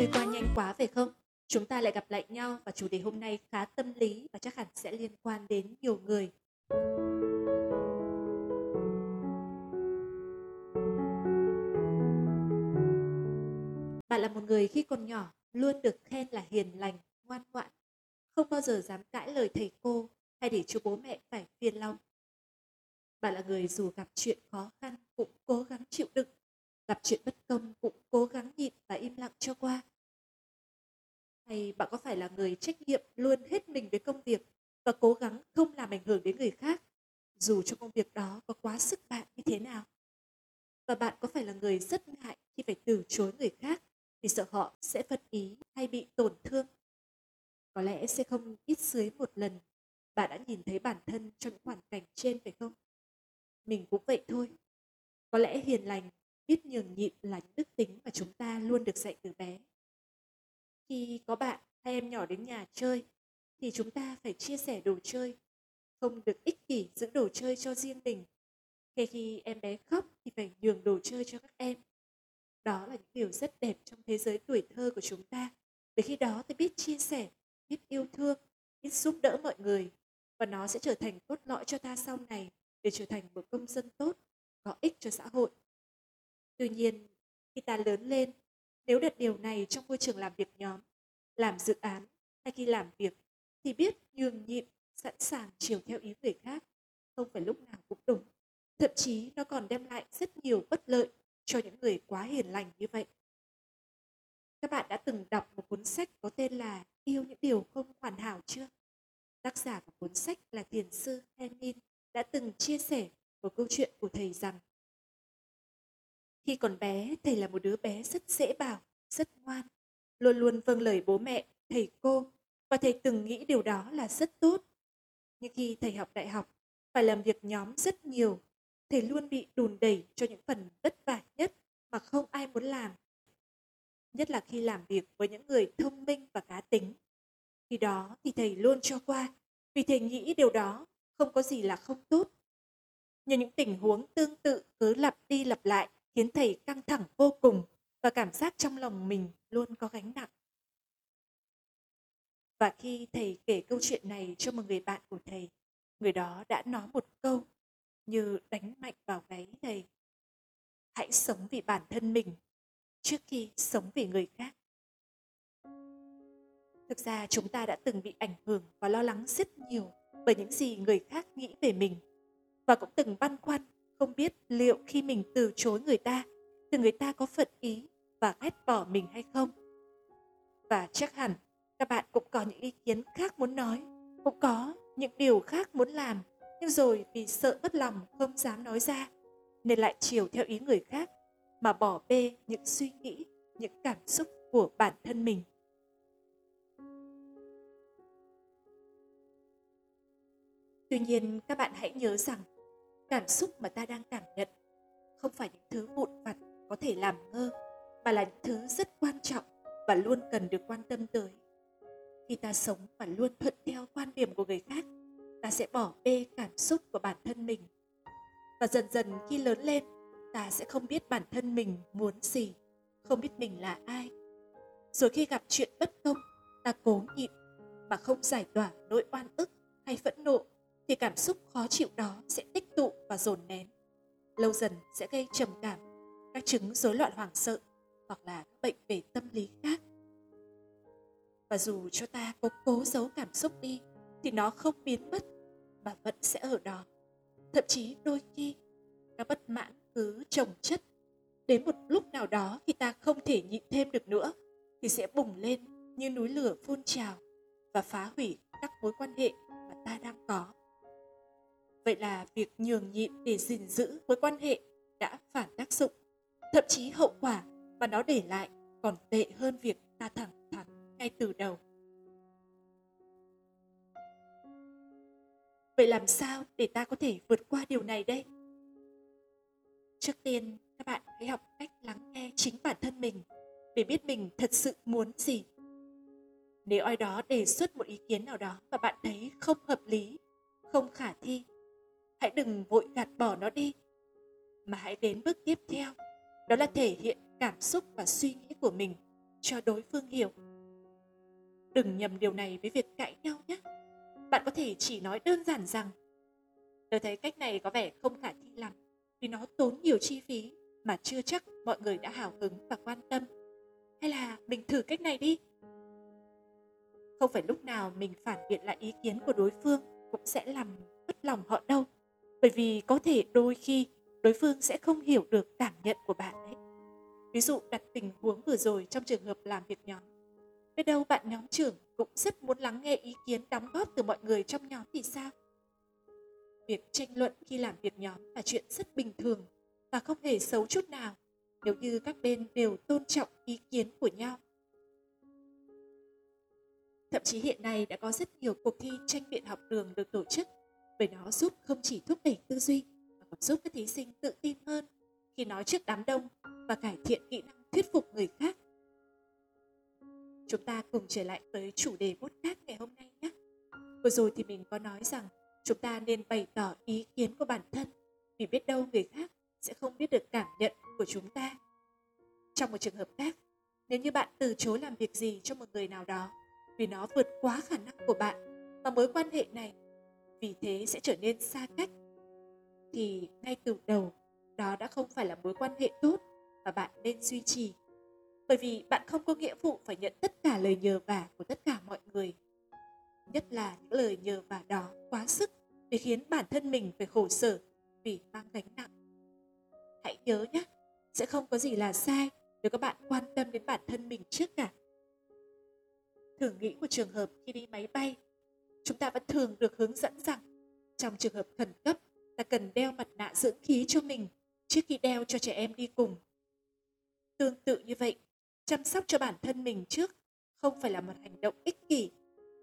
Trôi qua nhanh quá phải không? Chúng ta lại gặp lại nhau và chủ đề hôm nay khá tâm lý và chắc hẳn sẽ liên quan đến nhiều người. Bạn là một người khi còn nhỏ luôn được khen là hiền lành, ngoan ngoãn, không bao giờ dám cãi lời thầy cô hay để cho bố mẹ phải phiền lòng. Bạn là người dù gặp chuyện khó khăn cũng cố gắng chịu đựng gặp chuyện bất công cũng cố gắng nhịn và im lặng cho qua. Hay bạn có phải là người trách nhiệm luôn hết mình với công việc và cố gắng không làm ảnh hưởng đến người khác, dù cho công việc đó có quá sức bạn như thế nào? Và bạn có phải là người rất ngại khi phải từ chối người khác vì sợ họ sẽ phật ý hay bị tổn thương? Có lẽ sẽ không ít dưới một lần bạn đã nhìn thấy bản thân trong những hoàn cảnh trên phải không? Mình cũng vậy thôi. Có lẽ hiền lành biết nhường nhịn là những đức tính mà chúng ta luôn được dạy từ bé. Khi có bạn hay em nhỏ đến nhà chơi, thì chúng ta phải chia sẻ đồ chơi, không được ích kỷ giữ đồ chơi cho riêng mình. Khi khi em bé khóc thì phải nhường đồ chơi cho các em. Đó là những điều rất đẹp trong thế giới tuổi thơ của chúng ta. Bởi khi đó ta biết chia sẻ, biết yêu thương, biết giúp đỡ mọi người. Và nó sẽ trở thành cốt lõi cho ta sau này, để trở thành một công dân tốt, có ích cho xã hội. Tuy nhiên, khi ta lớn lên, nếu đặt điều này trong môi trường làm việc nhóm, làm dự án hay khi làm việc, thì biết nhường nhịn, sẵn sàng chiều theo ý người khác, không phải lúc nào cũng đúng. Thậm chí nó còn đem lại rất nhiều bất lợi cho những người quá hiền lành như vậy. Các bạn đã từng đọc một cuốn sách có tên là Yêu những điều không hoàn hảo chưa? Tác giả của cuốn sách là thiền sư Henin đã từng chia sẻ một câu chuyện của thầy rằng khi còn bé, thầy là một đứa bé rất dễ bảo, rất ngoan, luôn luôn vâng lời bố mẹ, thầy cô và thầy từng nghĩ điều đó là rất tốt. Nhưng khi thầy học đại học, phải làm việc nhóm rất nhiều, thầy luôn bị đùn đẩy cho những phần vất vả nhất mà không ai muốn làm. Nhất là khi làm việc với những người thông minh và cá tính. Khi đó thì thầy luôn cho qua, vì thầy nghĩ điều đó không có gì là không tốt. Nhưng những tình huống tương tự cứ lặp đi lặp lại khiến thầy căng thẳng vô cùng và cảm giác trong lòng mình luôn có gánh nặng. Và khi thầy kể câu chuyện này cho một người bạn của thầy, người đó đã nói một câu như đánh mạnh vào gáy thầy. Hãy sống vì bản thân mình trước khi sống vì người khác. Thực ra chúng ta đã từng bị ảnh hưởng và lo lắng rất nhiều bởi những gì người khác nghĩ về mình và cũng từng băn khoăn không biết liệu khi mình từ chối người ta, thì người ta có phận ý và ghét bỏ mình hay không. Và chắc hẳn các bạn cũng có những ý kiến khác muốn nói, cũng có những điều khác muốn làm, nhưng rồi vì sợ bất lòng không dám nói ra, nên lại chiều theo ý người khác mà bỏ bê những suy nghĩ, những cảm xúc của bản thân mình. Tuy nhiên, các bạn hãy nhớ rằng cảm xúc mà ta đang cảm nhận. Không phải những thứ vụn vặt có thể làm ngơ, mà là những thứ rất quan trọng và luôn cần được quan tâm tới. Khi ta sống và luôn thuận theo quan điểm của người khác, ta sẽ bỏ bê cảm xúc của bản thân mình. Và dần dần khi lớn lên, ta sẽ không biết bản thân mình muốn gì, không biết mình là ai. Rồi khi gặp chuyện bất công, ta cố nhịn mà không giải tỏa nỗi oan ức hay phẫn nộ thì cảm xúc khó chịu đó sẽ tích tụ và dồn nén. Lâu dần sẽ gây trầm cảm, các chứng rối loạn hoảng sợ hoặc là bệnh về tâm lý khác. Và dù cho ta có cố giấu cảm xúc đi thì nó không biến mất mà vẫn sẽ ở đó. Thậm chí đôi khi các bất mãn cứ trồng chất đến một lúc nào đó khi ta không thể nhịn thêm được nữa thì sẽ bùng lên như núi lửa phun trào và phá hủy các mối quan hệ mà ta đang có Vậy là việc nhường nhịn để gìn giữ mối quan hệ đã phản tác dụng. Thậm chí hậu quả mà nó để lại còn tệ hơn việc ta thẳng thắn ngay từ đầu. Vậy làm sao để ta có thể vượt qua điều này đây? Trước tiên, các bạn hãy học cách lắng nghe chính bản thân mình để biết mình thật sự muốn gì. Nếu ai đó đề xuất một ý kiến nào đó và bạn thấy không hợp lý, không khả thi, hãy đừng vội gạt bỏ nó đi, mà hãy đến bước tiếp theo, đó là thể hiện cảm xúc và suy nghĩ của mình cho đối phương hiểu. Đừng nhầm điều này với việc cãi nhau nhé. Bạn có thể chỉ nói đơn giản rằng Tôi thấy cách này có vẻ không khả thi lắm vì nó tốn nhiều chi phí mà chưa chắc mọi người đã hào hứng và quan tâm. Hay là mình thử cách này đi. Không phải lúc nào mình phản biện lại ý kiến của đối phương cũng sẽ làm mất lòng họ đâu. Bởi vì có thể đôi khi đối phương sẽ không hiểu được cảm nhận của bạn ấy. Ví dụ đặt tình huống vừa rồi trong trường hợp làm việc nhóm. Biết đâu bạn nhóm trưởng cũng rất muốn lắng nghe ý kiến đóng góp từ mọi người trong nhóm thì sao? Việc tranh luận khi làm việc nhóm là chuyện rất bình thường và không hề xấu chút nào, nếu như các bên đều tôn trọng ý kiến của nhau. Thậm chí hiện nay đã có rất nhiều cuộc thi tranh biện học đường được tổ chức bởi nó giúp không chỉ thúc đẩy tư duy mà còn giúp các thí sinh tự tin hơn khi nói trước đám đông và cải thiện kỹ năng thuyết phục người khác. Chúng ta cùng trở lại với chủ đề podcast ngày hôm nay nhé. Vừa rồi thì mình có nói rằng chúng ta nên bày tỏ ý kiến của bản thân vì biết đâu người khác sẽ không biết được cảm nhận của chúng ta. Trong một trường hợp khác, nếu như bạn từ chối làm việc gì cho một người nào đó vì nó vượt quá khả năng của bạn và mối quan hệ này vì thế sẽ trở nên xa cách. Thì ngay từ đầu, đó đã không phải là mối quan hệ tốt mà bạn nên duy trì. Bởi vì bạn không có nghĩa vụ phải nhận tất cả lời nhờ vả của tất cả mọi người, nhất là những lời nhờ vả đó quá sức để khiến bản thân mình phải khổ sở vì mang gánh nặng. Hãy nhớ nhé, sẽ không có gì là sai nếu các bạn quan tâm đến bản thân mình trước cả. Thử nghĩ một trường hợp khi đi máy bay chúng ta vẫn thường được hướng dẫn rằng, trong trường hợp khẩn cấp ta cần đeo mặt nạ dưỡng khí cho mình trước khi đeo cho trẻ em đi cùng tương tự như vậy, chăm sóc cho bản thân mình trước không phải là một hành động ích kỷ,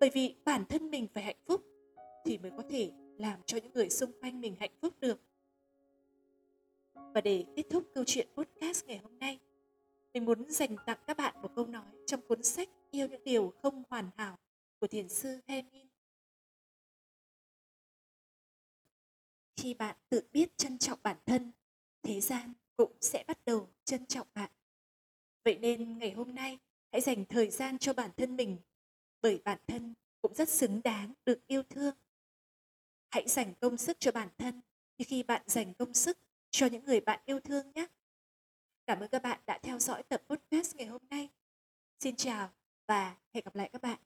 bởi vì bản thân mình phải hạnh phúc thì mới có thể làm cho những người xung quanh mình hạnh phúc được và để kết thúc câu chuyện podcast ngày hôm nay, mình muốn dành tặng các bạn một câu nói trong cuốn sách yêu những điều không hoàn hảo của thiền sư Hemin. Khi bạn tự biết trân trọng bản thân, thế gian cũng sẽ bắt đầu trân trọng bạn. Vậy nên ngày hôm nay hãy dành thời gian cho bản thân mình, bởi bản thân cũng rất xứng đáng được yêu thương. Hãy dành công sức cho bản thân như khi bạn dành công sức cho những người bạn yêu thương nhé. Cảm ơn các bạn đã theo dõi tập podcast ngày hôm nay. Xin chào và hẹn gặp lại các bạn